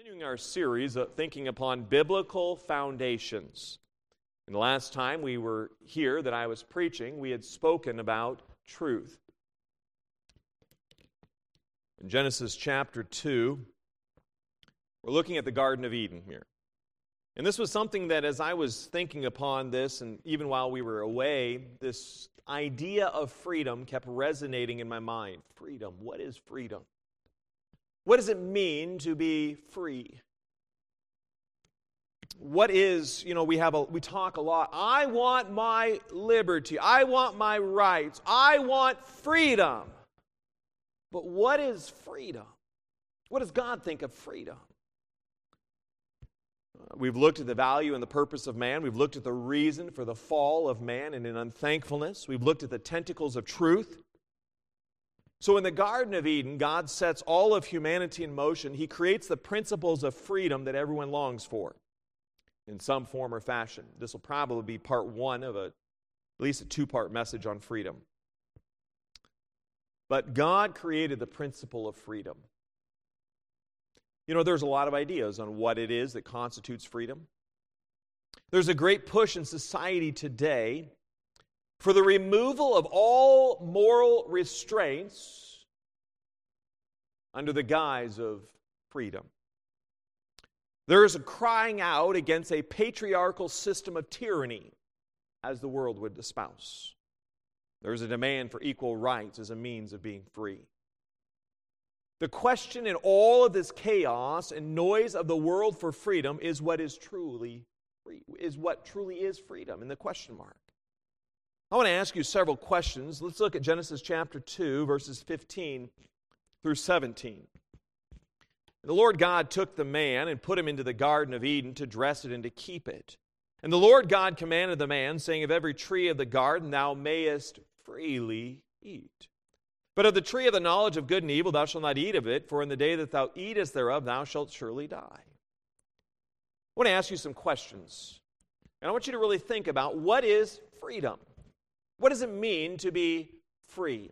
Continuing our series of thinking upon biblical foundations. And the last time we were here that I was preaching, we had spoken about truth. In Genesis chapter 2, we're looking at the Garden of Eden here. And this was something that, as I was thinking upon this, and even while we were away, this idea of freedom kept resonating in my mind. Freedom. What is freedom? What does it mean to be free? What is, you know, we have a we talk a lot. I want my liberty. I want my rights. I want freedom. But what is freedom? What does God think of freedom? Uh, we've looked at the value and the purpose of man. We've looked at the reason for the fall of man and in unthankfulness. We've looked at the tentacles of truth. So, in the Garden of Eden, God sets all of humanity in motion. He creates the principles of freedom that everyone longs for in some form or fashion. This will probably be part one of a, at least a two part message on freedom. But God created the principle of freedom. You know, there's a lot of ideas on what it is that constitutes freedom. There's a great push in society today for the removal of all moral restraints under the guise of freedom. There is a crying out against a patriarchal system of tyranny, as the world would espouse. There is a demand for equal rights as a means of being free. The question in all of this chaos and noise of the world for freedom is what is truly free, is what truly is freedom in the question mark. I want to ask you several questions. Let's look at Genesis chapter 2, verses 15 through 17. The Lord God took the man and put him into the Garden of Eden to dress it and to keep it. And the Lord God commanded the man, saying, Of every tree of the garden thou mayest freely eat. But of the tree of the knowledge of good and evil thou shalt not eat of it, for in the day that thou eatest thereof thou shalt surely die. I want to ask you some questions. And I want you to really think about what is freedom? What does it mean to be free?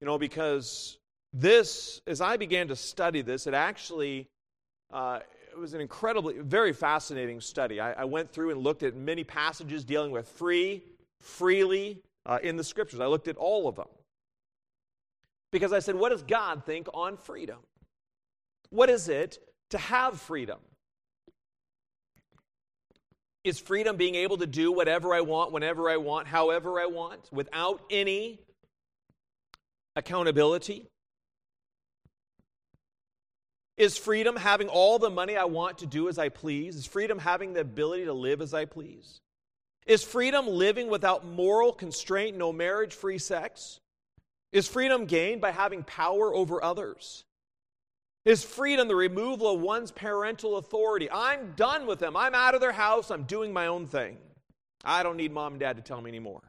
You know, because this, as I began to study this, it actually uh, it was an incredibly, very fascinating study. I, I, went through and looked at many passages dealing with free, freely uh, in the scriptures. I looked at all of them. Because I said, what does God think on freedom? What is it to have freedom? Is freedom being able to do whatever I want, whenever I want, however I want, without any accountability? Is freedom having all the money I want to do as I please? Is freedom having the ability to live as I please? Is freedom living without moral constraint, no marriage, free sex? Is freedom gained by having power over others? Is freedom the removal of one's parental authority? I'm done with them. I'm out of their house. I'm doing my own thing. I don't need mom and dad to tell me anymore.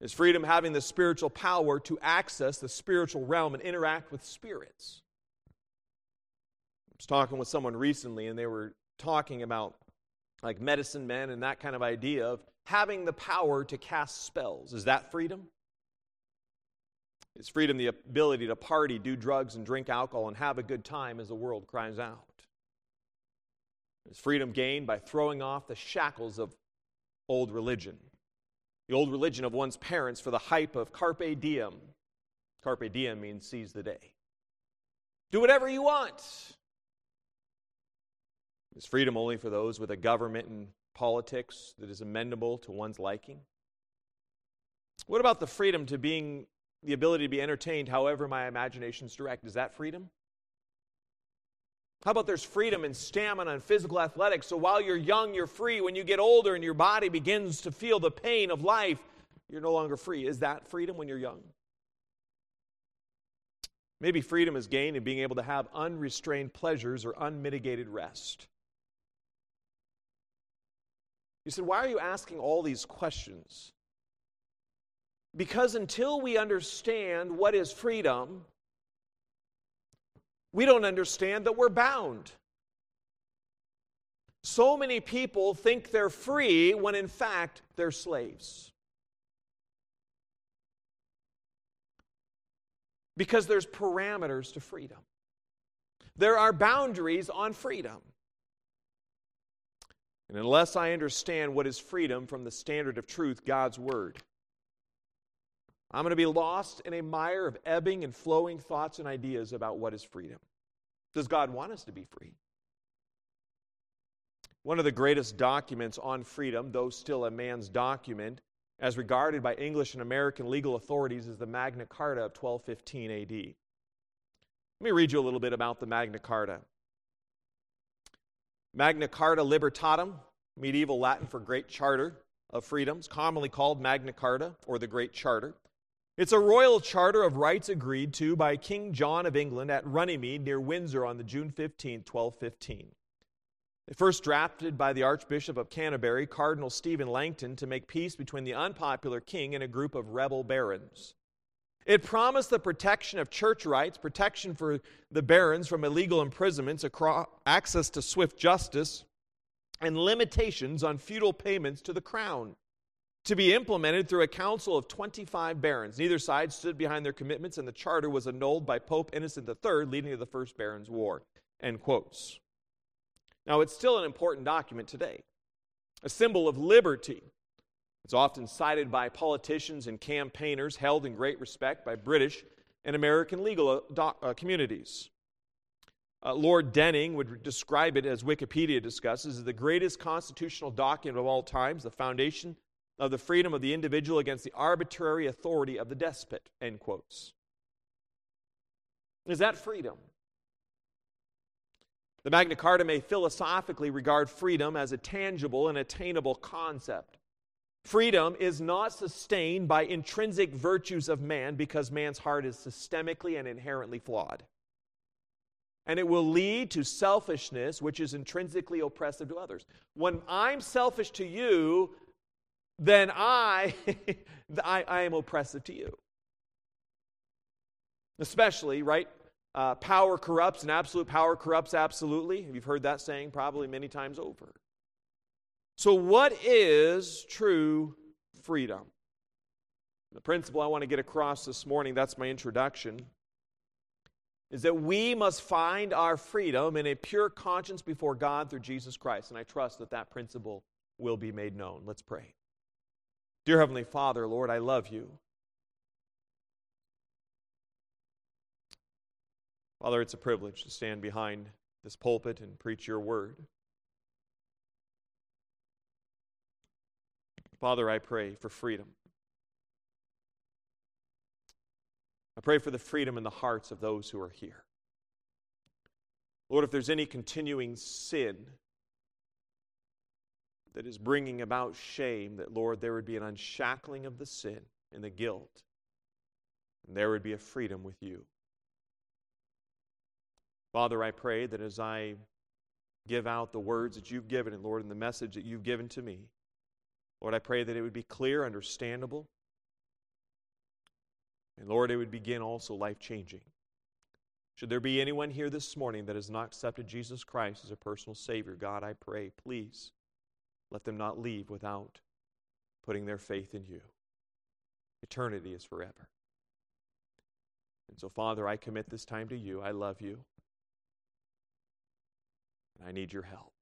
Is freedom having the spiritual power to access the spiritual realm and interact with spirits? I was talking with someone recently, and they were talking about like medicine men and that kind of idea of having the power to cast spells. Is that freedom? Is freedom the ability to party, do drugs, and drink alcohol and have a good time as the world cries out? Is freedom gained by throwing off the shackles of old religion? The old religion of one's parents for the hype of carpe diem. Carpe diem means seize the day. Do whatever you want. Is freedom only for those with a government and politics that is amendable to one's liking? What about the freedom to being the ability to be entertained however my imagination's direct. Is that freedom? How about there's freedom and stamina and physical athletics? So while you're young, you're free. When you get older and your body begins to feel the pain of life, you're no longer free. Is that freedom when you're young? Maybe freedom is gained in being able to have unrestrained pleasures or unmitigated rest. You said, why are you asking all these questions? Because until we understand what is freedom, we don't understand that we're bound. So many people think they're free when in fact they're slaves. Because there's parameters to freedom. There are boundaries on freedom. And unless I understand what is freedom from the standard of truth, God's Word, I'm going to be lost in a mire of ebbing and flowing thoughts and ideas about what is freedom. Does God want us to be free? One of the greatest documents on freedom, though still a man's document, as regarded by English and American legal authorities, is the Magna Carta of 1215 AD. Let me read you a little bit about the Magna Carta. Magna Carta Libertatum, medieval Latin for Great Charter of Freedoms, commonly called Magna Carta or the Great Charter. It's a royal charter of rights agreed to by King John of England at Runnymede near Windsor on the June 15, 1215. First drafted by the Archbishop of Canterbury, Cardinal Stephen Langton, to make peace between the unpopular king and a group of rebel barons. It promised the protection of church rights, protection for the barons from illegal imprisonments, access to swift justice, and limitations on feudal payments to the crown. To be implemented through a council of 25 barons. Neither side stood behind their commitments, and the charter was annulled by Pope Innocent III, leading to the First Barons' War. End quotes. Now, it's still an important document today, a symbol of liberty. It's often cited by politicians and campaigners, held in great respect by British and American legal uh, doc, uh, communities. Uh, Lord Denning would describe it, as Wikipedia discusses, as the greatest constitutional document of all times, the foundation of the freedom of the individual against the arbitrary authority of the despot. End quotes. Is that freedom? The Magna Carta may philosophically regard freedom as a tangible and attainable concept. Freedom is not sustained by intrinsic virtues of man because man's heart is systemically and inherently flawed. And it will lead to selfishness, which is intrinsically oppressive to others. When I'm selfish to you, then I, I, I am oppressive to you. Especially, right? Uh, power corrupts, and absolute power corrupts absolutely. You've heard that saying probably many times over. So, what is true freedom? The principle I want to get across this morning, that's my introduction, is that we must find our freedom in a pure conscience before God through Jesus Christ. And I trust that that principle will be made known. Let's pray. Dear Heavenly Father, Lord, I love you. Father, it's a privilege to stand behind this pulpit and preach your word. Father, I pray for freedom. I pray for the freedom in the hearts of those who are here. Lord, if there's any continuing sin that is bringing about shame, that, Lord, there would be an unshackling of the sin and the guilt, and there would be a freedom with you. Father, I pray that as I give out the words that you've given, and Lord, and the message that you've given to me, Lord, I pray that it would be clear, understandable, and Lord, it would begin also life changing. Should there be anyone here this morning that has not accepted Jesus Christ as a personal Savior, God, I pray, please let them not leave without putting their faith in you. Eternity is forever. And so, Father, I commit this time to you. I love you. And I need your help.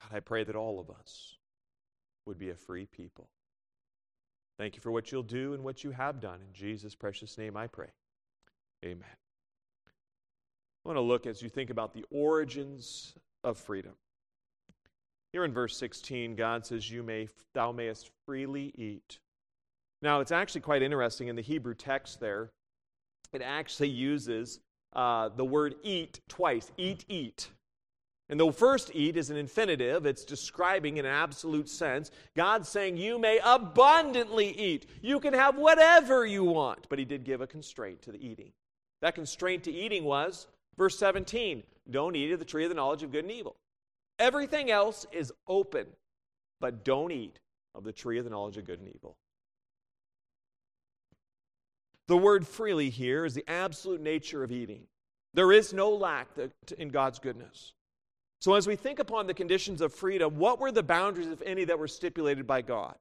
God, I pray that all of us would be a free people. Thank you for what you'll do and what you have done. In Jesus' precious name I pray. Amen. I want to look as you think about the origins of freedom. Here in verse 16, God says, you may, Thou mayest freely eat. Now, it's actually quite interesting in the Hebrew text there, it actually uses uh, the word eat twice eat, eat. And the first eat is an infinitive, it's describing in an absolute sense. God's saying, You may abundantly eat. You can have whatever you want. But He did give a constraint to the eating. That constraint to eating was, verse 17, don't eat of the tree of the knowledge of good and evil. Everything else is open, but don't eat of the tree of the knowledge of good and evil. The word freely here is the absolute nature of eating. There is no lack in God's goodness. So, as we think upon the conditions of freedom, what were the boundaries, if any, that were stipulated by God?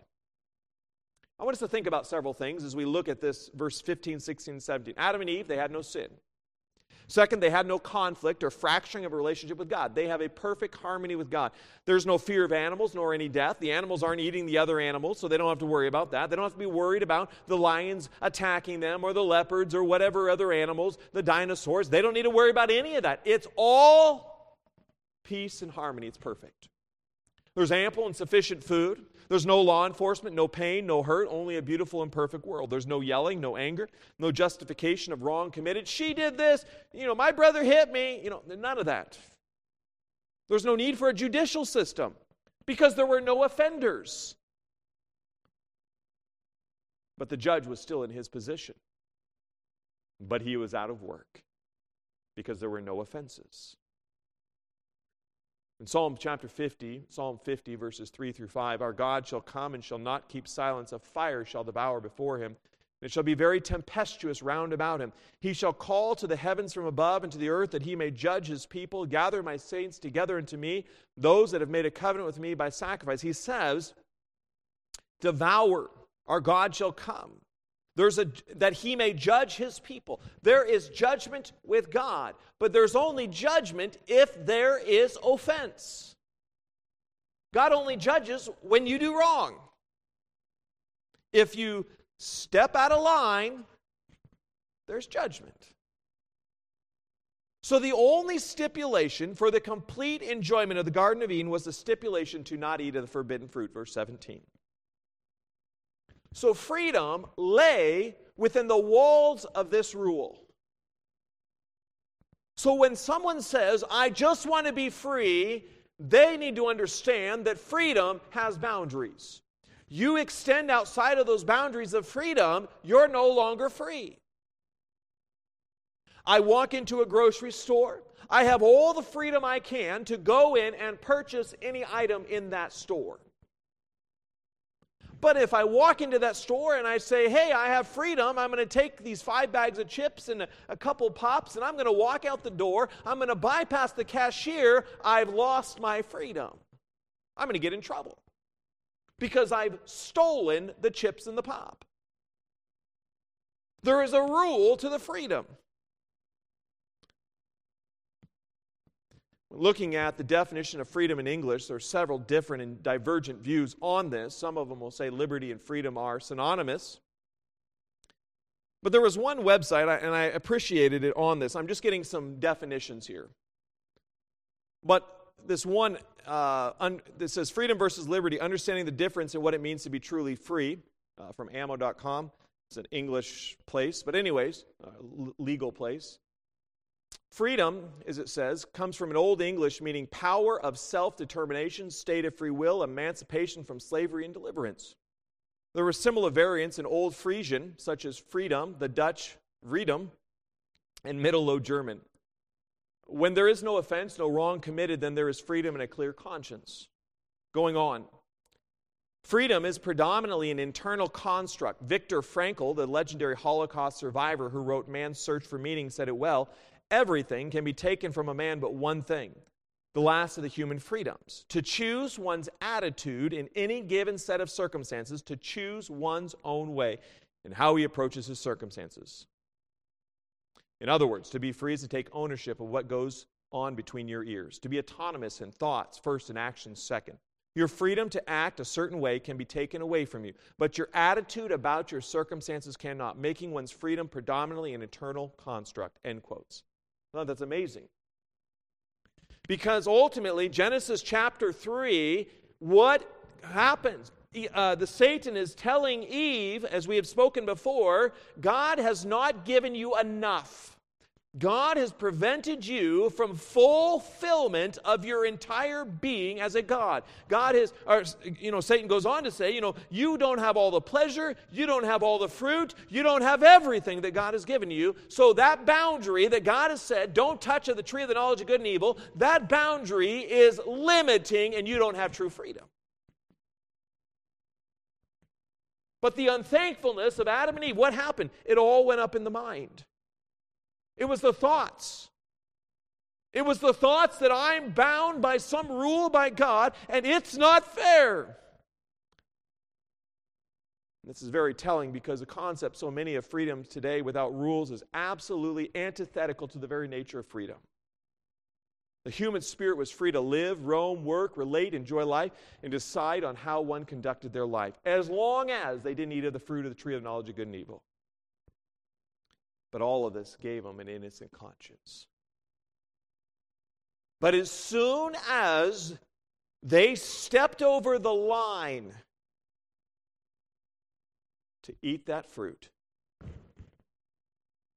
I want us to think about several things as we look at this verse 15, 16, 17. Adam and Eve, they had no sin. Second, they had no conflict or fracturing of a relationship with God. They have a perfect harmony with God. There's no fear of animals nor any death. The animals aren't eating the other animals, so they don't have to worry about that. They don't have to be worried about the lions attacking them or the leopards or whatever other animals, the dinosaurs. They don't need to worry about any of that. It's all peace and harmony. It's perfect. There's ample and sufficient food. There's no law enforcement, no pain, no hurt, only a beautiful and perfect world. There's no yelling, no anger, no justification of wrong committed. She did this, you know, my brother hit me, you know, none of that. There's no need for a judicial system because there were no offenders. But the judge was still in his position. But he was out of work because there were no offenses. In Psalm chapter 50, Psalm 50, verses 3 through 5, our God shall come and shall not keep silence. A fire shall devour before him. And it shall be very tempestuous round about him. He shall call to the heavens from above and to the earth that he may judge his people. Gather my saints together unto me, those that have made a covenant with me by sacrifice. He says, Devour, our God shall come. There's a, that he may judge his people. There is judgment with God, but there's only judgment if there is offense. God only judges when you do wrong. If you step out of line, there's judgment. So, the only stipulation for the complete enjoyment of the Garden of Eden was the stipulation to not eat of the forbidden fruit, verse 17. So freedom lay within the walls of this rule. So when someone says, I just want to be free, they need to understand that freedom has boundaries. You extend outside of those boundaries of freedom, you're no longer free. I walk into a grocery store. I have all the freedom I can to go in and purchase any item in that store. But if I walk into that store and I say, hey, I have freedom, I'm going to take these five bags of chips and a, a couple pops and I'm going to walk out the door, I'm going to bypass the cashier, I've lost my freedom. I'm going to get in trouble because I've stolen the chips and the pop. There is a rule to the freedom. Looking at the definition of freedom in English, there are several different and divergent views on this. Some of them will say liberty and freedom are synonymous. But there was one website, and I appreciated it on this. I'm just getting some definitions here. But this one uh, un, that says freedom versus liberty, understanding the difference in what it means to be truly free, uh, from ammo.com. It's an English place, but, anyways, uh, legal place. Freedom, as it says, comes from an Old English meaning power of self determination, state of free will, emancipation from slavery, and deliverance. There were similar variants in Old Frisian, such as freedom, the Dutch freedom, and Middle Low German. When there is no offense, no wrong committed, then there is freedom and a clear conscience. Going on. Freedom is predominantly an internal construct. Viktor Frankl, the legendary Holocaust survivor who wrote Man's Search for Meaning, said it well everything can be taken from a man but one thing the last of the human freedoms to choose one's attitude in any given set of circumstances, to choose one's own way and how he approaches his circumstances. In other words, to be free is to take ownership of what goes on between your ears, to be autonomous in thoughts first and actions second. Your freedom to act a certain way can be taken away from you, but your attitude about your circumstances cannot, making one's freedom predominantly an eternal construct. End quotes. That's amazing. Because ultimately, Genesis chapter 3, what happens? Uh, the Satan is telling Eve, as we have spoken before, God has not given you enough. God has prevented you from fulfillment of your entire being as a God. God has, or, you know, Satan goes on to say, you know, you don't have all the pleasure, you don't have all the fruit, you don't have everything that God has given you. So that boundary that God has said, don't touch of the tree of the knowledge of good and evil, that boundary is limiting and you don't have true freedom. But the unthankfulness of Adam and Eve, what happened? It all went up in the mind. It was the thoughts. It was the thoughts that I'm bound by some rule by God and it's not fair. This is very telling because the concept so many of freedom today without rules is absolutely antithetical to the very nature of freedom. The human spirit was free to live, roam, work, relate, enjoy life, and decide on how one conducted their life, as long as they didn't eat of the fruit of the tree of knowledge of good and evil. But all of this gave them an innocent conscience. But as soon as they stepped over the line to eat that fruit,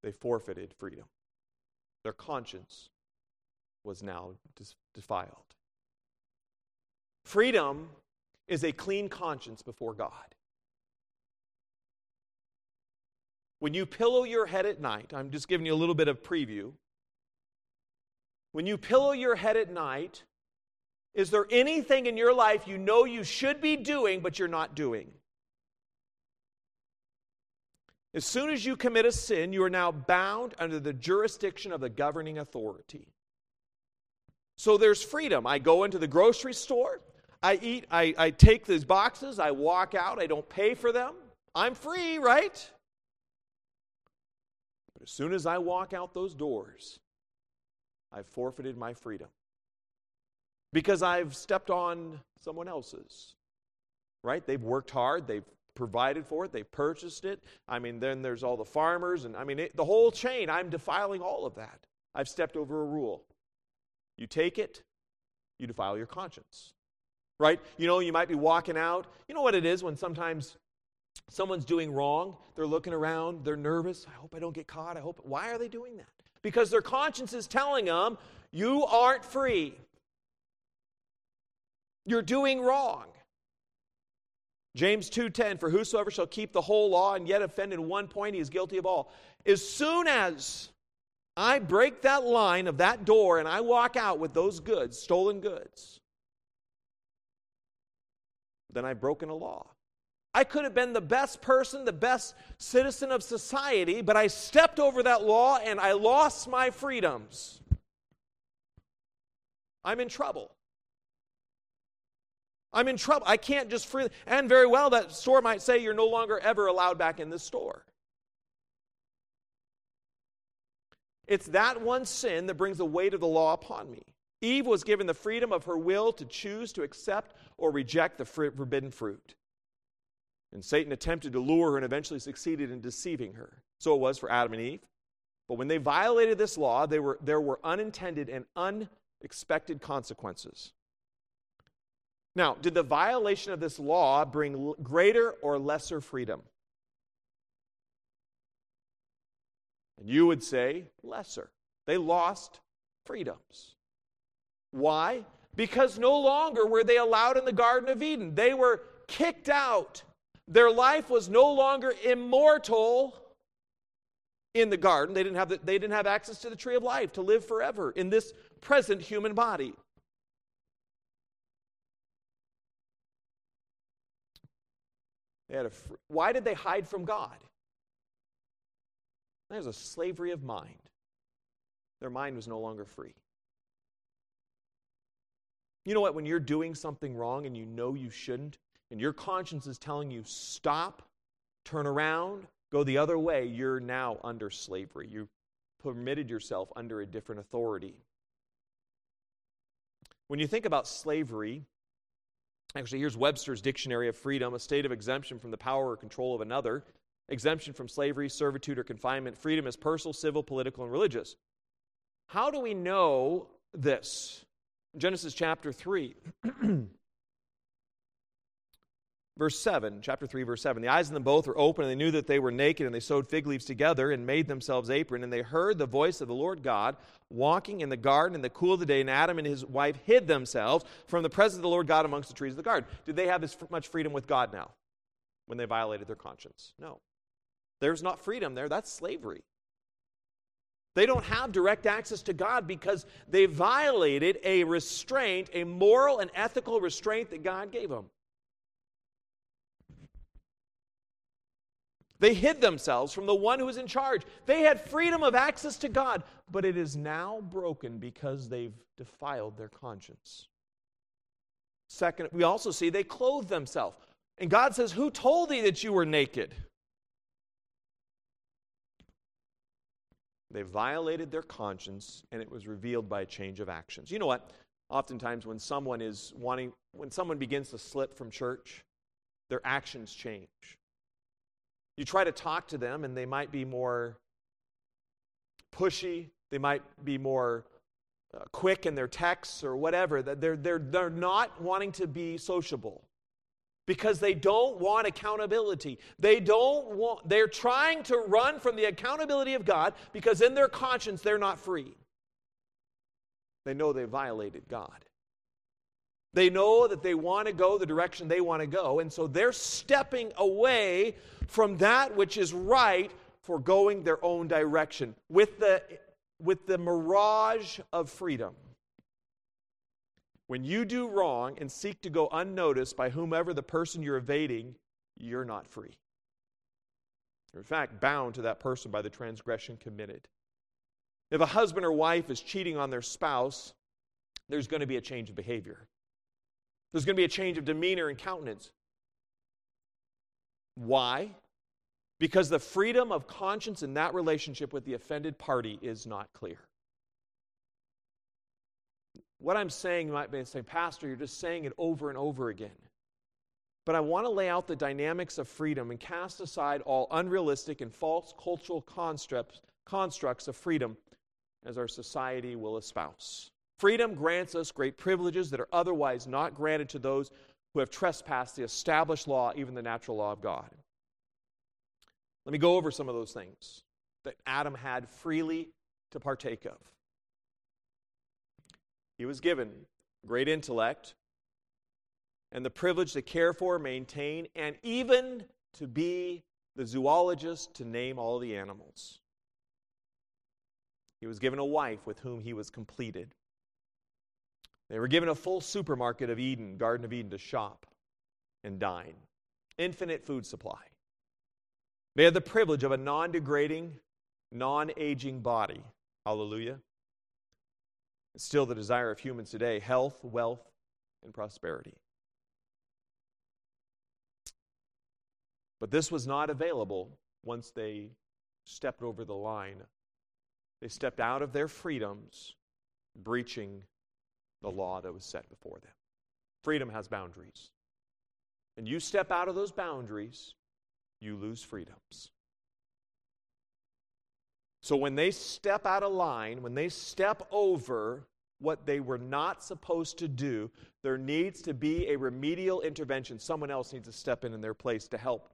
they forfeited freedom. Their conscience was now defiled. Freedom is a clean conscience before God. When you pillow your head at night, I'm just giving you a little bit of preview. When you pillow your head at night, is there anything in your life you know you should be doing, but you're not doing? As soon as you commit a sin, you are now bound under the jurisdiction of the governing authority. So there's freedom. I go into the grocery store, I eat, I, I take these boxes, I walk out, I don't pay for them. I'm free, right? But as soon as I walk out those doors, I've forfeited my freedom because I've stepped on someone else's. Right? They've worked hard, they've provided for it, they've purchased it. I mean, then there's all the farmers, and I mean, it, the whole chain. I'm defiling all of that. I've stepped over a rule. You take it, you defile your conscience. Right? You know, you might be walking out. You know what it is when sometimes someone's doing wrong, they're looking around, they're nervous. I hope I don't get caught. I hope. Why are they doing that? Because their conscience is telling them, you aren't free. You're doing wrong. James 2:10 for whosoever shall keep the whole law and yet offend in one point he is guilty of all. As soon as I break that line of that door and I walk out with those goods, stolen goods, then I've broken a law. I could have been the best person, the best citizen of society, but I stepped over that law and I lost my freedoms. I'm in trouble. I'm in trouble. I can't just freely. And very well, that store might say you're no longer ever allowed back in this store. It's that one sin that brings the weight of the law upon me. Eve was given the freedom of her will to choose to accept or reject the forbidden fruit. And Satan attempted to lure her and eventually succeeded in deceiving her. So it was for Adam and Eve. But when they violated this law, they were, there were unintended and unexpected consequences. Now, did the violation of this law bring greater or lesser freedom? And you would say lesser. They lost freedoms. Why? Because no longer were they allowed in the Garden of Eden. They were kicked out. Their life was no longer immortal in the garden. They didn't have, the, they didn't have access to the tree of life to live forever in this present human body. They had a, why did they hide from God? There's a slavery of mind. Their mind was no longer free. You know what? When you're doing something wrong and you know you shouldn't, and your conscience is telling you, stop, turn around, go the other way, you're now under slavery. You've permitted yourself under a different authority. When you think about slavery, Actually, here's Webster's Dictionary of Freedom a state of exemption from the power or control of another, exemption from slavery, servitude, or confinement. Freedom is personal, civil, political, and religious. How do we know this? Genesis chapter 3. Verse 7, chapter 3, verse 7. The eyes of them both were open, and they knew that they were naked, and they sewed fig leaves together and made themselves apron. And they heard the voice of the Lord God walking in the garden in the cool of the day, and Adam and his wife hid themselves from the presence of the Lord God amongst the trees of the garden. Did they have as much freedom with God now when they violated their conscience? No. There's not freedom there, that's slavery. They don't have direct access to God because they violated a restraint, a moral and ethical restraint that God gave them. They hid themselves from the one who was in charge. They had freedom of access to God, but it is now broken because they've defiled their conscience. Second, we also see they clothe themselves. And God says, Who told thee that you were naked? They violated their conscience, and it was revealed by a change of actions. You know what? Oftentimes, when someone is wanting, when someone begins to slip from church, their actions change. You try to talk to them, and they might be more pushy, they might be more uh, quick in their texts or whatever. They're, they're, they're not wanting to be sociable because they don't want accountability. They don't want, they're trying to run from the accountability of God because in their conscience they're not free. They know they violated God. They know that they want to go the direction they want to go, and so they're stepping away from that which is right for going their own direction with the, with the mirage of freedom. When you do wrong and seek to go unnoticed by whomever the person you're evading, you're not free. You're in fact bound to that person by the transgression committed. If a husband or wife is cheating on their spouse, there's going to be a change of behavior. There's going to be a change of demeanor and countenance. Why? Because the freedom of conscience in that relationship with the offended party is not clear. What I'm saying, might be saying, Pastor, you're just saying it over and over again. But I want to lay out the dynamics of freedom and cast aside all unrealistic and false cultural constructs, constructs of freedom as our society will espouse. Freedom grants us great privileges that are otherwise not granted to those who have trespassed the established law, even the natural law of God. Let me go over some of those things that Adam had freely to partake of. He was given great intellect and the privilege to care for, maintain, and even to be the zoologist to name all the animals. He was given a wife with whom he was completed. They were given a full supermarket of Eden, Garden of Eden, to shop and dine. Infinite food supply. They had the privilege of a non degrading, non aging body. Hallelujah. It's still the desire of humans today health, wealth, and prosperity. But this was not available once they stepped over the line. They stepped out of their freedoms, breaching the law that was set before them. Freedom has boundaries. And you step out of those boundaries, you lose freedoms. So when they step out of line, when they step over what they were not supposed to do, there needs to be a remedial intervention. Someone else needs to step in in their place to help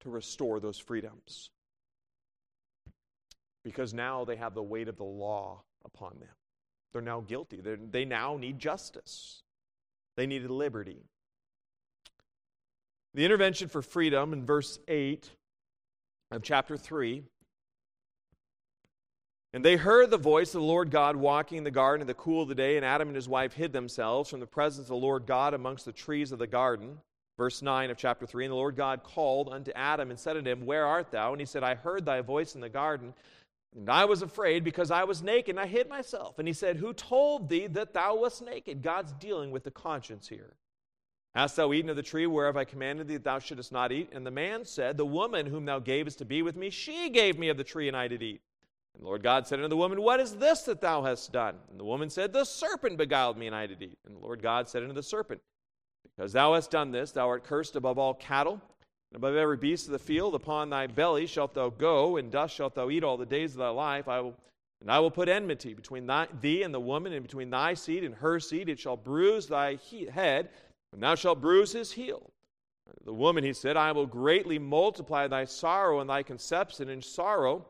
to restore those freedoms. Because now they have the weight of the law upon them. They're now guilty. They're, they now need justice. They needed liberty. The intervention for freedom in verse 8 of chapter 3 and they heard the voice of the Lord God walking in the garden in the cool of the day, and Adam and his wife hid themselves from the presence of the Lord God amongst the trees of the garden. Verse 9 of chapter 3 And the Lord God called unto Adam and said unto him, Where art thou? And he said, I heard thy voice in the garden, and I was afraid because I was naked, and I hid myself. And he said, Who told thee that thou wast naked? God's dealing with the conscience here. Hast thou eaten of the tree whereof I commanded thee that thou shouldest not eat? And the man said, The woman whom thou gavest to be with me, she gave me of the tree, and I did eat. And the Lord God said unto the woman, What is this that thou hast done? And the woman said, The serpent beguiled me, and I did eat. And the Lord God said unto the serpent, Because thou hast done this, thou art cursed above all cattle, above every beast of the field. Upon thy belly shalt thou go, and dust shalt thou eat all the days of thy life. I will, and I will put enmity between thy, thee and the woman, and between thy seed and her seed. It shall bruise thy he- head, and thou shalt bruise his heel. The woman, he said, I will greatly multiply thy sorrow and thy conception in sorrow.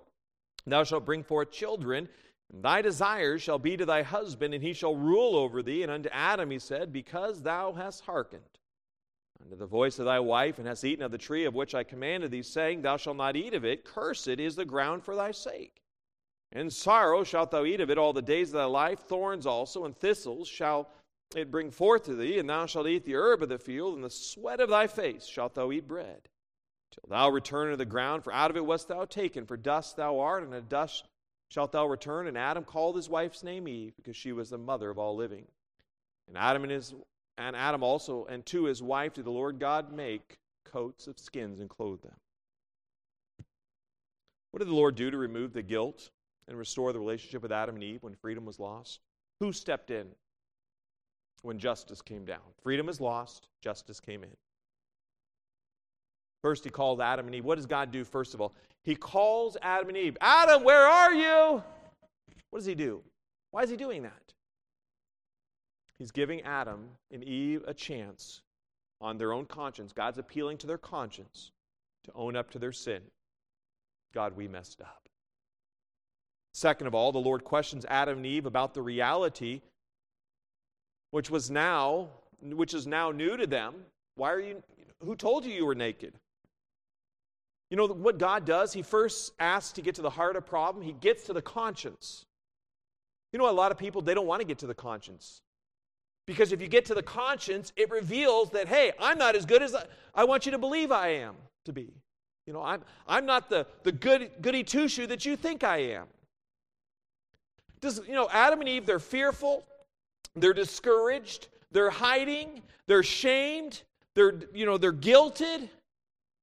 Thou shalt bring forth children, and thy desires shall be to thy husband, and he shall rule over thee. And unto Adam he said, Because thou hast hearkened unto the voice of thy wife, and hast eaten of the tree of which I commanded thee, saying, Thou shalt not eat of it, cursed is the ground for thy sake. In sorrow shalt thou eat of it all the days of thy life, thorns also and thistles shall it bring forth to thee, and thou shalt eat the herb of the field, and the sweat of thy face shalt thou eat bread till thou return to the ground, for out of it wast thou taken, for dust thou art, and to dust shalt thou return. And Adam called his wife's name Eve, because she was the mother of all living. And Adam and his and Adam also and to his wife did the Lord God make coats of skins and clothe them. What did the Lord do to remove the guilt and restore the relationship with Adam and Eve when freedom was lost? Who stepped in when justice came down? Freedom is lost, justice came in. First, he called Adam and Eve. What does God do, first of all? He calls Adam and Eve. Adam, where are you? What does he do? Why is he doing that? He's giving Adam and Eve a chance on their own conscience. God's appealing to their conscience to own up to their sin. God, we messed up. Second of all, the Lord questions Adam and Eve about the reality which was now which is now new to them. Why are you who told you you were naked? You know what God does? He first asks to get to the heart of problem. He gets to the conscience. You know, a lot of people, they don't want to get to the conscience. Because if you get to the conscience, it reveals that, hey, I'm not as good as I, want you to believe I am to be. You know, I'm, I'm not the, the good, goody two shoe that you think I am. Does, you know, Adam and Eve, they're fearful, they're discouraged, they're hiding, they're shamed, they're, you know, they're guilted.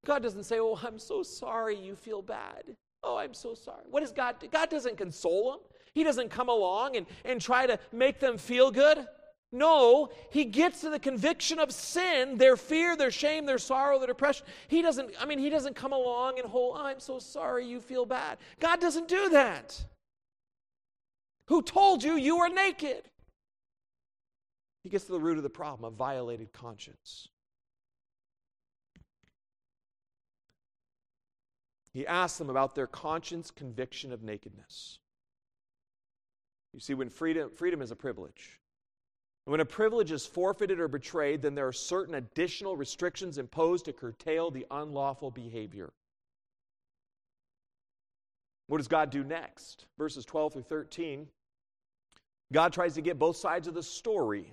God doesn't say, Oh, I'm so sorry you feel bad. Oh, I'm so sorry. What does God do? God doesn't console them. He doesn't come along and, and try to make them feel good. No, he gets to the conviction of sin, their fear, their shame, their sorrow, their depression. He doesn't, I mean, he doesn't come along and hold, I'm so sorry you feel bad. God doesn't do that. Who told you you were naked? He gets to the root of the problem, a violated conscience. He asks them about their conscience conviction of nakedness. You see, when freedom, freedom is a privilege. When a privilege is forfeited or betrayed, then there are certain additional restrictions imposed to curtail the unlawful behavior. What does God do next? Verses 12 through 13. God tries to get both sides of the story.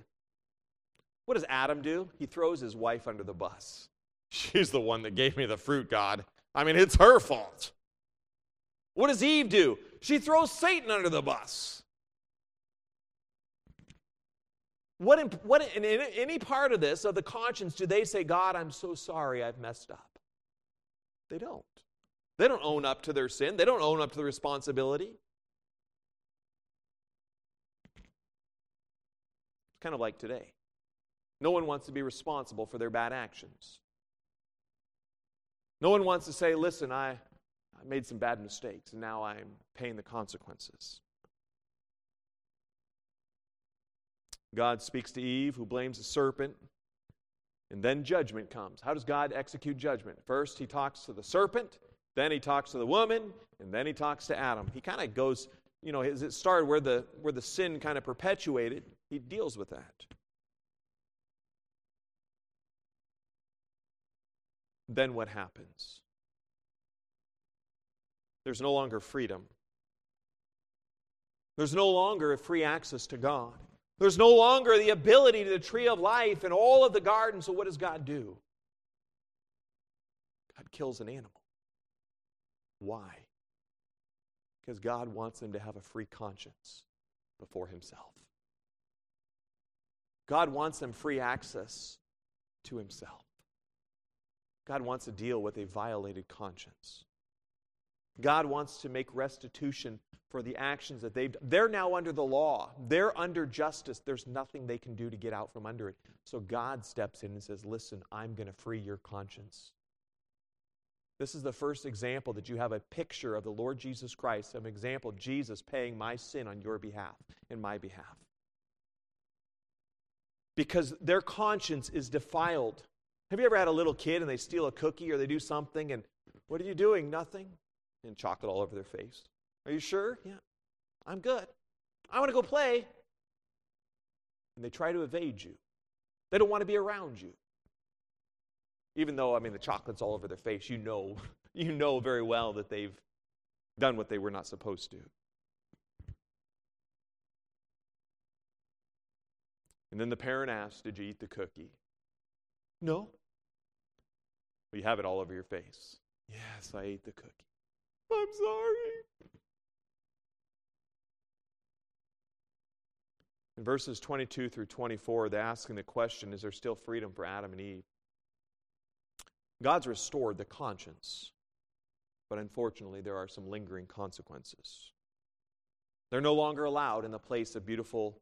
What does Adam do? He throws his wife under the bus. She's the one that gave me the fruit, God. I mean, it's her fault. What does Eve do? She throws Satan under the bus. What, in, what in, in any part of this, of the conscience, do they say, God, I'm so sorry I've messed up? They don't. They don't own up to their sin, they don't own up to the responsibility. It's kind of like today. No one wants to be responsible for their bad actions. No one wants to say, listen, I, I made some bad mistakes and now I'm paying the consequences. God speaks to Eve, who blames the serpent, and then judgment comes. How does God execute judgment? First, he talks to the serpent, then he talks to the woman, and then he talks to Adam. He kind of goes, you know, as it started where the, where the sin kind of perpetuated, he deals with that. Then what happens? There's no longer freedom. There's no longer a free access to God. There's no longer the ability to the tree of life and all of the garden. So, what does God do? God kills an animal. Why? Because God wants them to have a free conscience before Himself. God wants them free access to Himself. God wants to deal with a violated conscience. God wants to make restitution for the actions that they've done. They're now under the law. They're under justice. There's nothing they can do to get out from under it. So God steps in and says, Listen, I'm going to free your conscience. This is the first example that you have a picture of the Lord Jesus Christ, an example of Jesus paying my sin on your behalf, in my behalf. Because their conscience is defiled. Have you ever had a little kid and they steal a cookie or they do something and what are you doing? Nothing and chocolate all over their face. Are you sure? Yeah. I'm good. I want to go play. And they try to evade you. They don't want to be around you. Even though, I mean, the chocolate's all over their face, you know, you know very well that they've done what they were not supposed to. And then the parent asks, Did you eat the cookie? No. Well, you have it all over your face. Yes, I ate the cookie. I'm sorry. In verses 22 through 24, they're asking the question Is there still freedom for Adam and Eve? God's restored the conscience, but unfortunately, there are some lingering consequences. They're no longer allowed in the place of beautiful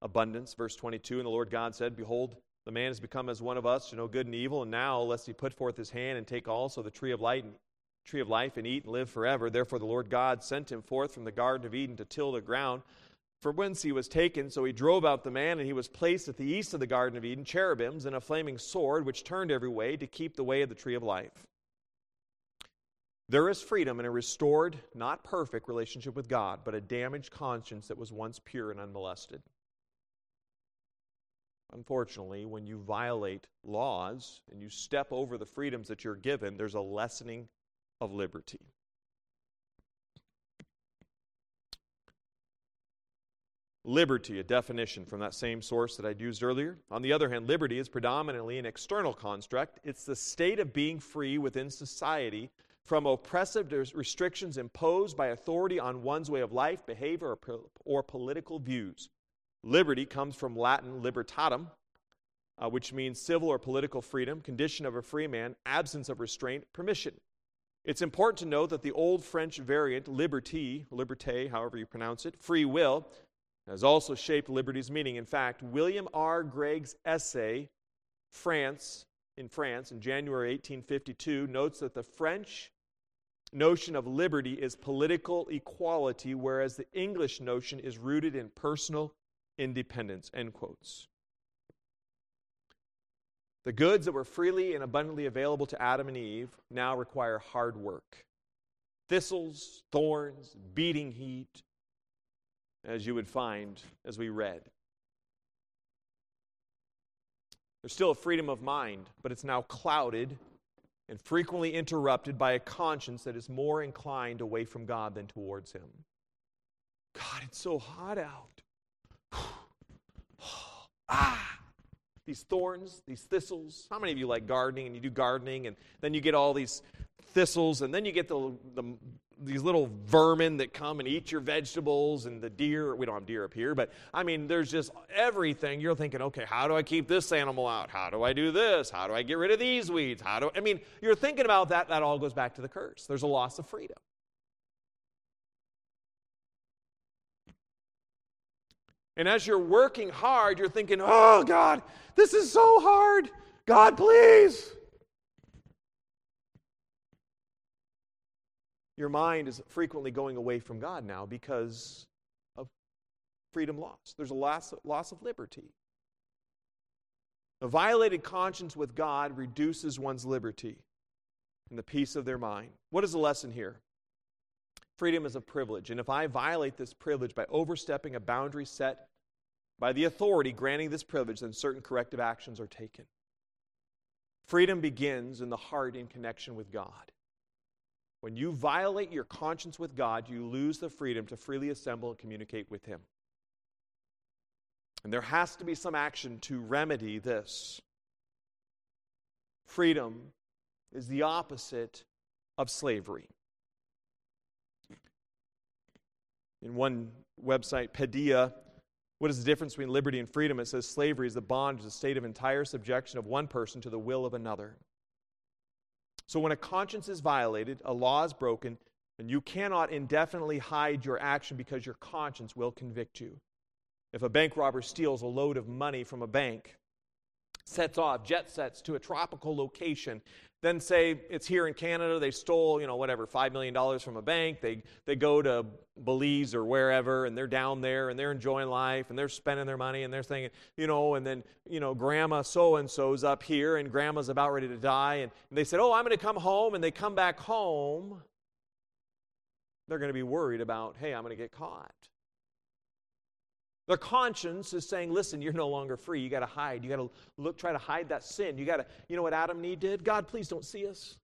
abundance. Verse 22 And the Lord God said, Behold, the man has become as one of us to know good and evil, and now, lest he put forth his hand and take also the tree of light and tree of life and eat and live forever. Therefore, the Lord God sent him forth from the Garden of Eden to till the ground, for whence he was taken. So he drove out the man, and he was placed at the east of the Garden of Eden, cherubims and a flaming sword, which turned every way to keep the way of the tree of life. There is freedom in a restored, not perfect relationship with God, but a damaged conscience that was once pure and unmolested. Unfortunately, when you violate laws and you step over the freedoms that you're given, there's a lessening of liberty. Liberty, a definition from that same source that I'd used earlier. On the other hand, liberty is predominantly an external construct. It's the state of being free within society from oppressive restrictions imposed by authority on one's way of life, behavior, or, or political views. Liberty comes from Latin libertatem, uh, which means civil or political freedom, condition of a free man, absence of restraint, permission. It's important to note that the old French variant, liberté, liberté, however you pronounce it, free will, has also shaped liberty's meaning. In fact, William R. Greg's essay, France, in France, in January 1852, notes that the French notion of liberty is political equality, whereas the English notion is rooted in personal independence. End quotes. The goods that were freely and abundantly available to Adam and Eve now require hard work. Thistles, thorns, beating heat, as you would find as we read. There's still a freedom of mind, but it's now clouded and frequently interrupted by a conscience that is more inclined away from God than towards Him. God, it's so hot out. ah! These thorns, these thistles. How many of you like gardening and you do gardening and then you get all these thistles and then you get the, the, these little vermin that come and eat your vegetables and the deer. We don't have deer up here, but I mean, there's just everything. You're thinking, okay, how do I keep this animal out? How do I do this? How do I get rid of these weeds? How do I mean, you're thinking about that. That all goes back to the curse. There's a loss of freedom. And as you're working hard, you're thinking, oh, God, this is so hard. God, please. Your mind is frequently going away from God now because of freedom loss. There's a loss, loss of liberty. A violated conscience with God reduces one's liberty and the peace of their mind. What is the lesson here? Freedom is a privilege. And if I violate this privilege by overstepping a boundary set by the authority granting this privilege, then certain corrective actions are taken. Freedom begins in the heart in connection with God. When you violate your conscience with God, you lose the freedom to freely assemble and communicate with Him. And there has to be some action to remedy this. Freedom is the opposite of slavery. In one website, Pedia, what is the difference between liberty and freedom? It says slavery is the bond bondage, the state of entire subjection of one person to the will of another. So when a conscience is violated, a law is broken, and you cannot indefinitely hide your action because your conscience will convict you. If a bank robber steals a load of money from a bank, sets off, jet sets to a tropical location, then say it's here in Canada, they stole, you know, whatever, $5 million from a bank. They, they go to Belize or wherever, and they're down there, and they're enjoying life, and they're spending their money, and they're thinking, you know, and then, you know, grandma so-and-so's up here, and grandma's about ready to die, and, and they said, oh, I'm going to come home, and they come back home. They're going to be worried about, hey, I'm going to get caught. Their conscience is saying, listen, you're no longer free. You got to hide. You got to look, try to hide that sin. You got to, you know what Adam and Eve did? God, please don't see us.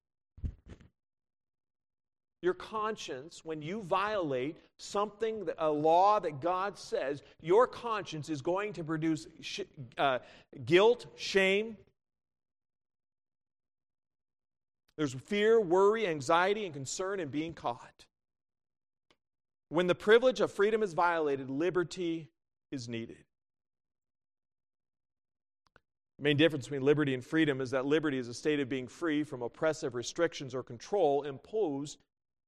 Your conscience, when you violate something, that, a law that God says, your conscience is going to produce sh- uh, guilt, shame. There's fear, worry, anxiety, and concern in being caught. When the privilege of freedom is violated, liberty is needed. The main difference between liberty and freedom is that liberty is a state of being free from oppressive restrictions or control imposed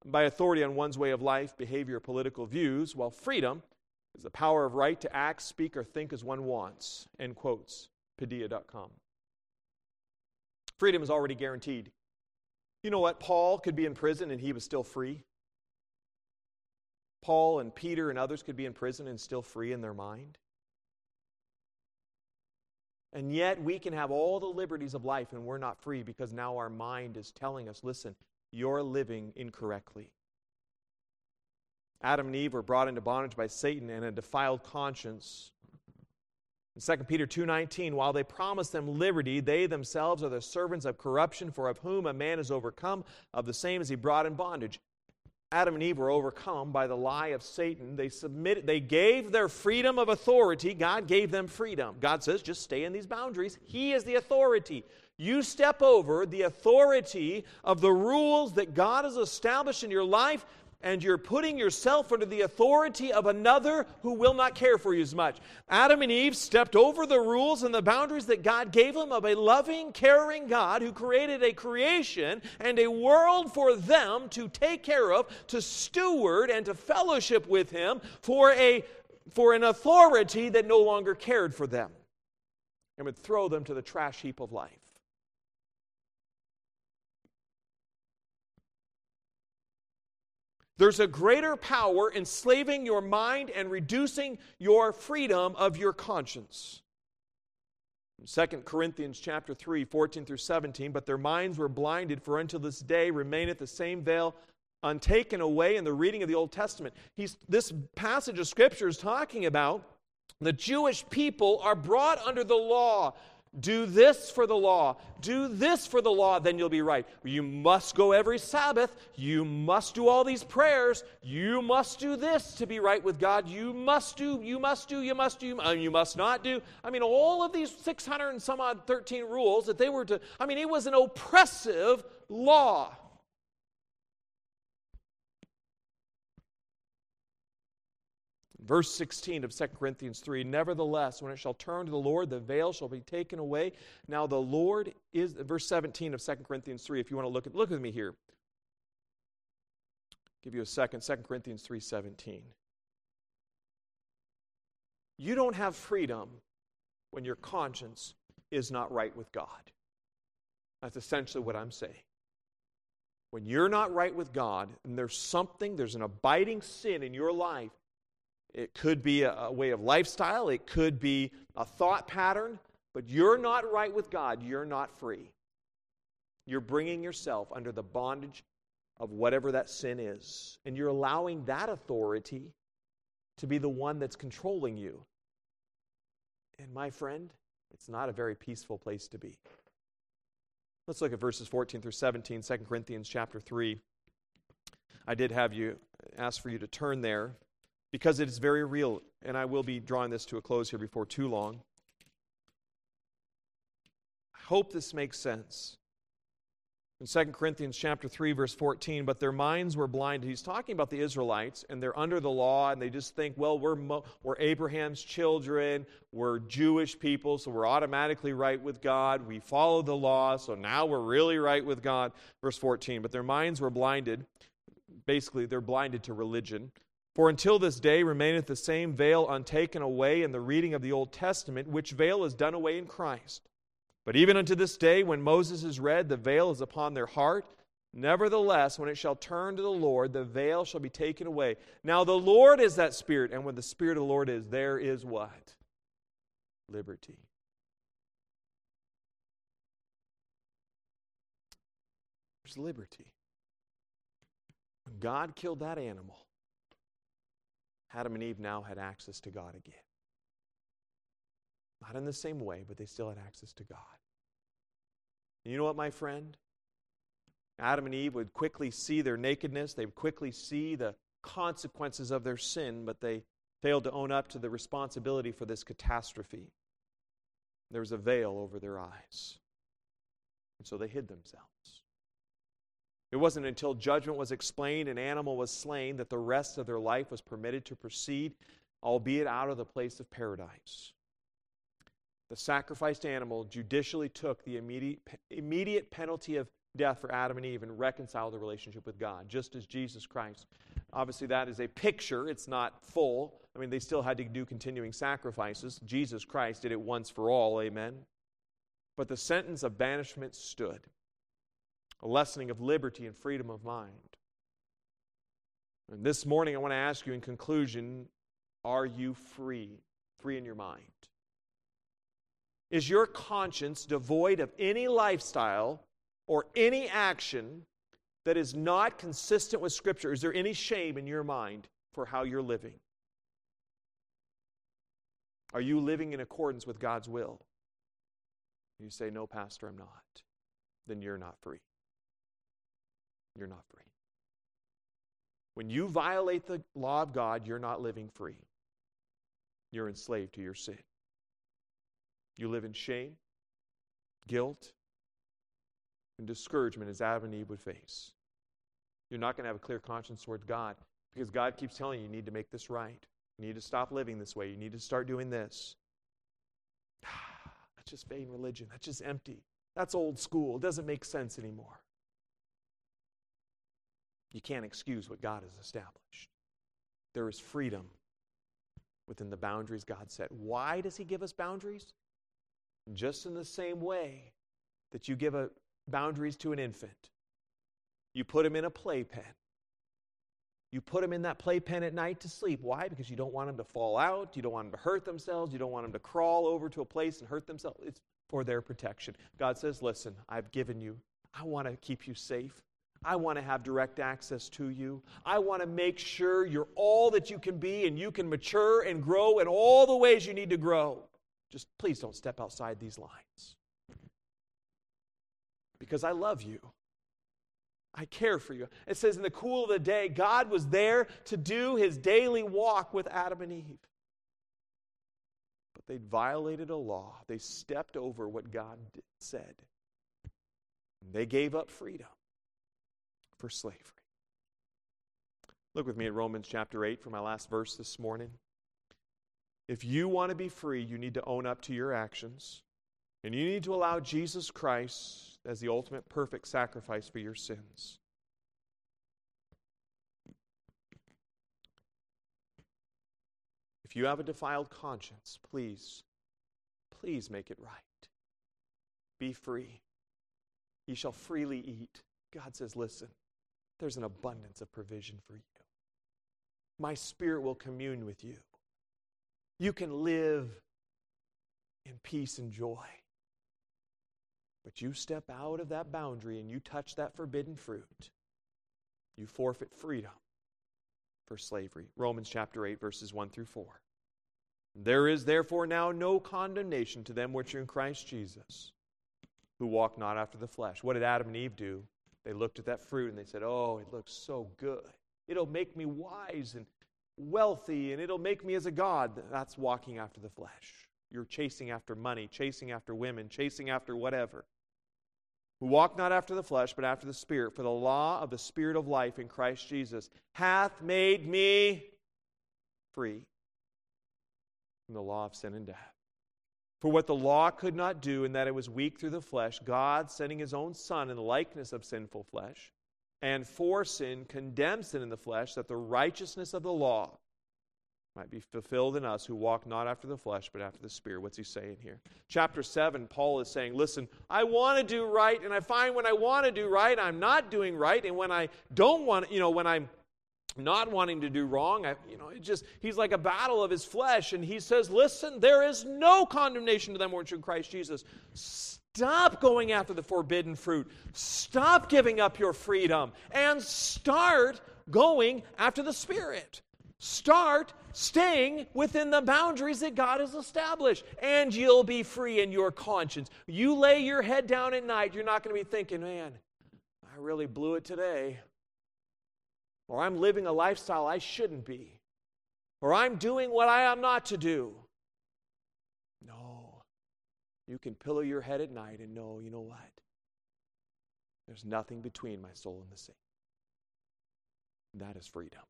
by authority on one's way of life, behavior, or political views, while freedom is the power of right to act, speak, or think as one wants. End quotes. Pediaa.com. Freedom is already guaranteed. You know what? Paul could be in prison and he was still free. Paul and Peter and others could be in prison and still free in their mind. And yet we can have all the liberties of life and we're not free because now our mind is telling us listen, you're living incorrectly. Adam and Eve were brought into bondage by Satan and a defiled conscience. In 2 Peter 2:19, while they promise them liberty, they themselves are the servants of corruption, for of whom a man is overcome, of the same as he brought in bondage. Adam and Eve were overcome by the lie of Satan. They submitted, they gave their freedom of authority. God gave them freedom. God says, just stay in these boundaries. He is the authority. You step over the authority of the rules that God has established in your life, and you're putting yourself under the authority of another who will not care for you as much. Adam and Eve stepped over the rules and the boundaries that God gave them of a loving, caring God who created a creation and a world for them to take care of, to steward, and to fellowship with Him for, a, for an authority that no longer cared for them and would throw them to the trash heap of life. There's a greater power enslaving your mind and reducing your freedom of your conscience. 2 Corinthians chapter 3, 14 through 17, but their minds were blinded, for until this day remaineth the same veil untaken away in the reading of the Old Testament. He's, this passage of Scripture is talking about the Jewish people are brought under the law. Do this for the law. Do this for the law, then you'll be right. You must go every Sabbath. You must do all these prayers. You must do this to be right with God. You must do, you must do, you must do, and you must not do. I mean, all of these 600 and some odd 13 rules that they were to, I mean, it was an oppressive law. Verse 16 of 2 Corinthians 3 Nevertheless, when it shall turn to the Lord, the veil shall be taken away. Now, the Lord is, verse 17 of 2 Corinthians 3, if you want to look at, look with me here. Give you a second, 2 Corinthians 3:17. You don't have freedom when your conscience is not right with God. That's essentially what I'm saying. When you're not right with God and there's something, there's an abiding sin in your life it could be a, a way of lifestyle, it could be a thought pattern, but you're not right with God, you're not free. You're bringing yourself under the bondage of whatever that sin is, and you're allowing that authority to be the one that's controlling you. And my friend, it's not a very peaceful place to be. Let's look at verses 14 through 17, 2 Corinthians chapter 3. I did have you ask for you to turn there because it is very real, and I will be drawing this to a close here before too long. I hope this makes sense. In 2 Corinthians chapter 3 verse 14, but their minds were blinded. He's talking about the Israelites and they're under the law and they just think, well, we're Mo- we're Abraham's children, we're Jewish people, so we're automatically right with God. We follow the law, so now we're really right with God. Verse 14, but their minds were blinded. Basically, they're blinded to religion. For until this day remaineth the same veil untaken away in the reading of the Old Testament, which veil is done away in Christ. But even unto this day, when Moses is read, the veil is upon their heart. Nevertheless, when it shall turn to the Lord, the veil shall be taken away. Now the Lord is that Spirit, and when the Spirit of the Lord is, there is what? Liberty. There's liberty. God killed that animal, Adam and Eve now had access to God again. Not in the same way, but they still had access to God. And you know what, my friend? Adam and Eve would quickly see their nakedness, they would quickly see the consequences of their sin, but they failed to own up to the responsibility for this catastrophe. There was a veil over their eyes. And so they hid themselves. It wasn't until judgment was explained and animal was slain that the rest of their life was permitted to proceed, albeit out of the place of paradise. the sacrificed animal judicially took the immediate, immediate penalty of death for Adam and Eve and reconciled the relationship with God, just as Jesus Christ. Obviously, that is a picture, it's not full. I mean, they still had to do continuing sacrifices. Jesus Christ did it once for all, amen. But the sentence of banishment stood, a lessening of liberty and freedom of mind. And this morning, I want to ask you in conclusion are you free? Free in your mind? Is your conscience devoid of any lifestyle or any action that is not consistent with Scripture? Is there any shame in your mind for how you're living? Are you living in accordance with God's will? You say, No, Pastor, I'm not. Then you're not free. You're not free. When you violate the law of God, you're not living free. You're enslaved to your sin. You live in shame, guilt, and discouragement as Adam and Eve would face. You're not going to have a clear conscience towards God because God keeps telling you you need to make this right. You need to stop living this way. You need to start doing this. That's just vain religion. That's just empty. That's old school. It doesn't make sense anymore. You can't excuse what God has established. There is freedom within the boundaries God set. Why does He give us boundaries? Just in the same way that you give a boundaries to an infant. You put him in a playpen. You put him in that playpen at night to sleep. Why? Because you don't want him to fall out. You don't want him to hurt themselves. You don't want him to crawl over to a place and hurt themselves. It's for their protection. God says, Listen, I've given you, I want to keep you safe. I want to have direct access to you. I want to make sure you're all that you can be and you can mature and grow in all the ways you need to grow. Just please don't step outside these lines. Because I love you. I care for you. It says in the cool of the day, God was there to do his daily walk with Adam and Eve. But they violated a law, they stepped over what God said. They gave up freedom for slavery. Look with me at Romans chapter 8 for my last verse this morning. If you want to be free, you need to own up to your actions. And you need to allow Jesus Christ as the ultimate perfect sacrifice for your sins. If you have a defiled conscience, please, please make it right. Be free. Ye shall freely eat. God says, listen, there's an abundance of provision for you. My spirit will commune with you. You can live in peace and joy. But you step out of that boundary and you touch that forbidden fruit, you forfeit freedom for slavery. Romans chapter 8, verses 1 through 4. There is therefore now no condemnation to them which are in Christ Jesus, who walk not after the flesh. What did Adam and Eve do? They looked at that fruit and they said, Oh, it looks so good. It'll make me wise and wealthy and it'll make me as a god. That's walking after the flesh. You're chasing after money, chasing after women, chasing after whatever. We walk not after the flesh, but after the Spirit. For the law of the Spirit of life in Christ Jesus hath made me free from the law of sin and death. For what the law could not do, in that it was weak through the flesh, God, sending his own Son in the likeness of sinful flesh, and for sin condemned sin in the flesh, that the righteousness of the law might be fulfilled in us who walk not after the flesh, but after the Spirit. What's he saying here? Chapter 7, Paul is saying, Listen, I want to do right, and I find when I want to do right, I'm not doing right, and when I don't want, you know, when I'm not wanting to do wrong, I, you know, it just he's like a battle of his flesh, and he says, "Listen, there is no condemnation to them which are in Christ Jesus." Stop going after the forbidden fruit. Stop giving up your freedom and start going after the Spirit. Start staying within the boundaries that God has established, and you'll be free in your conscience. You lay your head down at night, you're not going to be thinking, man, I really blew it today. Or I'm living a lifestyle I shouldn't be. Or I'm doing what I am not to do. No. You can pillow your head at night and know, you know what? There's nothing between my soul and the sea. That is freedom.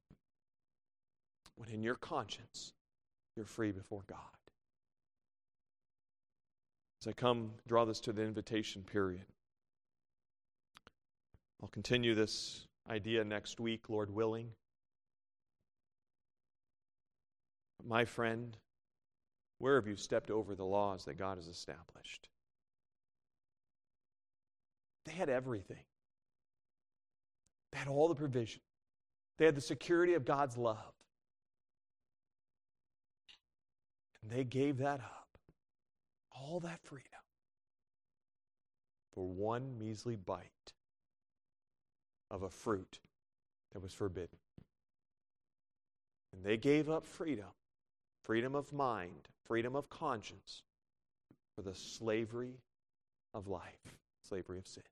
When in your conscience, you're free before God. As I come, draw this to the invitation period. I'll continue this idea next week, Lord willing. My friend, where have you stepped over the laws that God has established? They had everything. They had all the provision. They had the security of God's love. And they gave that up. All that freedom for one measly bite of a fruit that was forbidden. And they gave up freedom, freedom of mind, freedom of conscience, for the slavery of life, slavery of sin.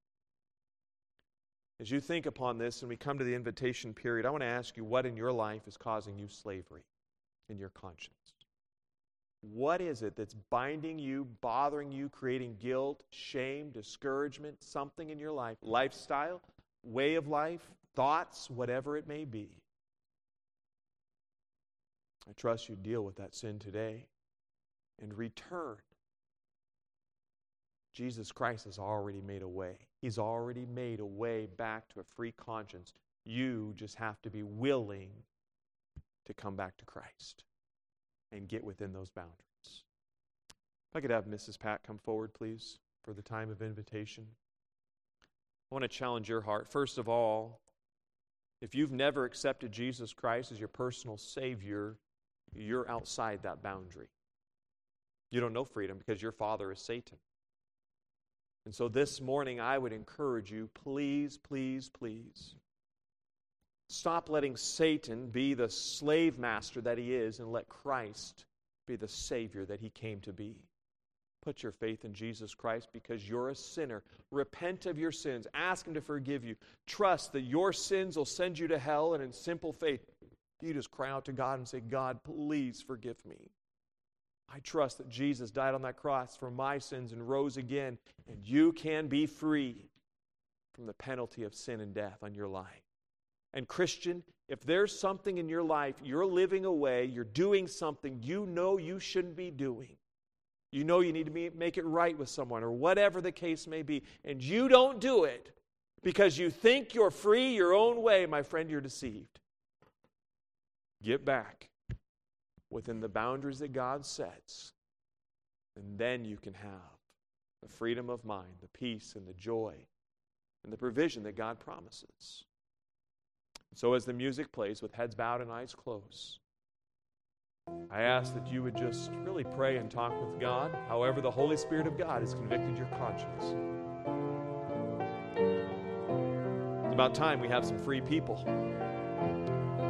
As you think upon this and we come to the invitation period, I want to ask you what in your life is causing you slavery in your conscience? What is it that's binding you, bothering you, creating guilt, shame, discouragement, something in your life, lifestyle, way of life, thoughts, whatever it may be? I trust you deal with that sin today and return. Jesus Christ has already made a way. He's already made a way back to a free conscience. You just have to be willing to come back to Christ and get within those boundaries. If I could have Mrs. Pat come forward, please, for the time of invitation. I want to challenge your heart. First of all, if you've never accepted Jesus Christ as your personal Savior, you're outside that boundary. You don't know freedom because your father is Satan. And so this morning, I would encourage you please, please, please stop letting Satan be the slave master that he is and let Christ be the Savior that he came to be. Put your faith in Jesus Christ because you're a sinner. Repent of your sins. Ask Him to forgive you. Trust that your sins will send you to hell, and in simple faith, you just cry out to God and say, God, please forgive me. I trust that Jesus died on that cross for my sins and rose again, and you can be free from the penalty of sin and death on your life. And, Christian, if there's something in your life you're living away, you're doing something you know you shouldn't be doing, you know you need to be, make it right with someone, or whatever the case may be, and you don't do it because you think you're free your own way, my friend, you're deceived. Get back within the boundaries that God sets, and then you can have the freedom of mind, the peace, and the joy, and the provision that God promises. So, as the music plays with heads bowed and eyes closed, I ask that you would just really pray and talk with God, however, the Holy Spirit of God has convicted your conscience. It's about time we have some free people.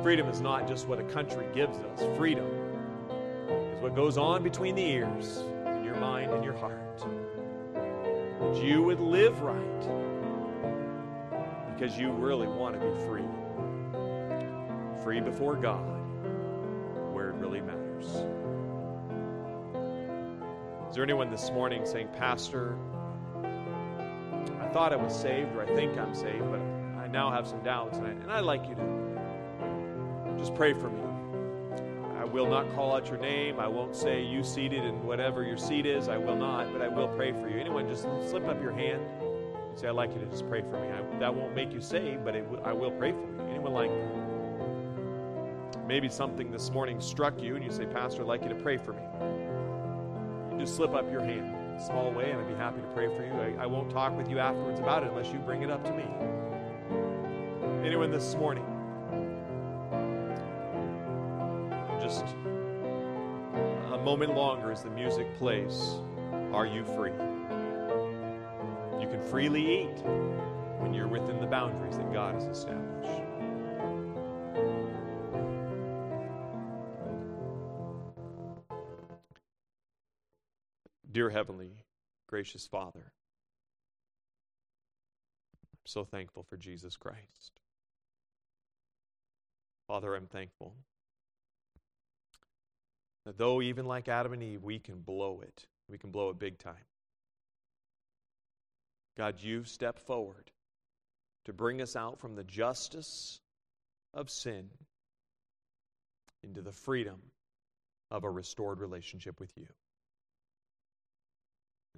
Freedom is not just what a country gives us, freedom is what goes on between the ears in your mind and your heart. That you would live right because you really want to be free. Free before God, there anyone this morning saying, Pastor, I thought I was saved, or I think I'm saved, but I now have some doubts, and, I, and I'd like you to just pray for me I will not call out your name. I won't say you seated in whatever your seat is. I will not, but I will pray for you. Anyone, just slip up your hand and say, I'd like you to just pray for me. I, that won't make you saved, but w- I will pray for you. Anyone like that? Maybe something this morning struck you and you say, Pastor, I'd like you to pray for me. Just slip up your hand small way and I'd be happy to pray for you. I, I won't talk with you afterwards about it unless you bring it up to me. Anyone this morning? just a moment longer as the music plays. Are you free? You can freely eat when you're within the boundaries that God has established. Dear Heavenly, gracious Father, I'm so thankful for Jesus Christ. Father, I'm thankful that though, even like Adam and Eve, we can blow it, we can blow it big time. God, you've stepped forward to bring us out from the justice of sin into the freedom of a restored relationship with you.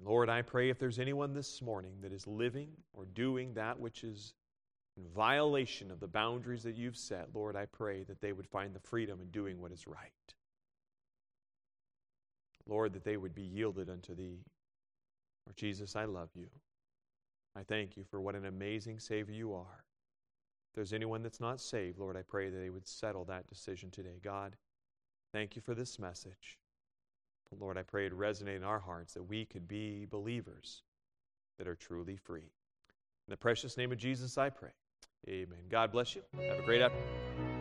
Lord, I pray if there's anyone this morning that is living or doing that which is in violation of the boundaries that you've set, Lord, I pray that they would find the freedom in doing what is right. Lord, that they would be yielded unto thee. Lord Jesus, I love you. I thank you for what an amazing Savior you are. If there's anyone that's not saved, Lord, I pray that they would settle that decision today. God, thank you for this message. Lord, I pray it resonate in our hearts that we could be believers that are truly free. In the precious name of Jesus, I pray. Amen. God bless you. Have a great afternoon.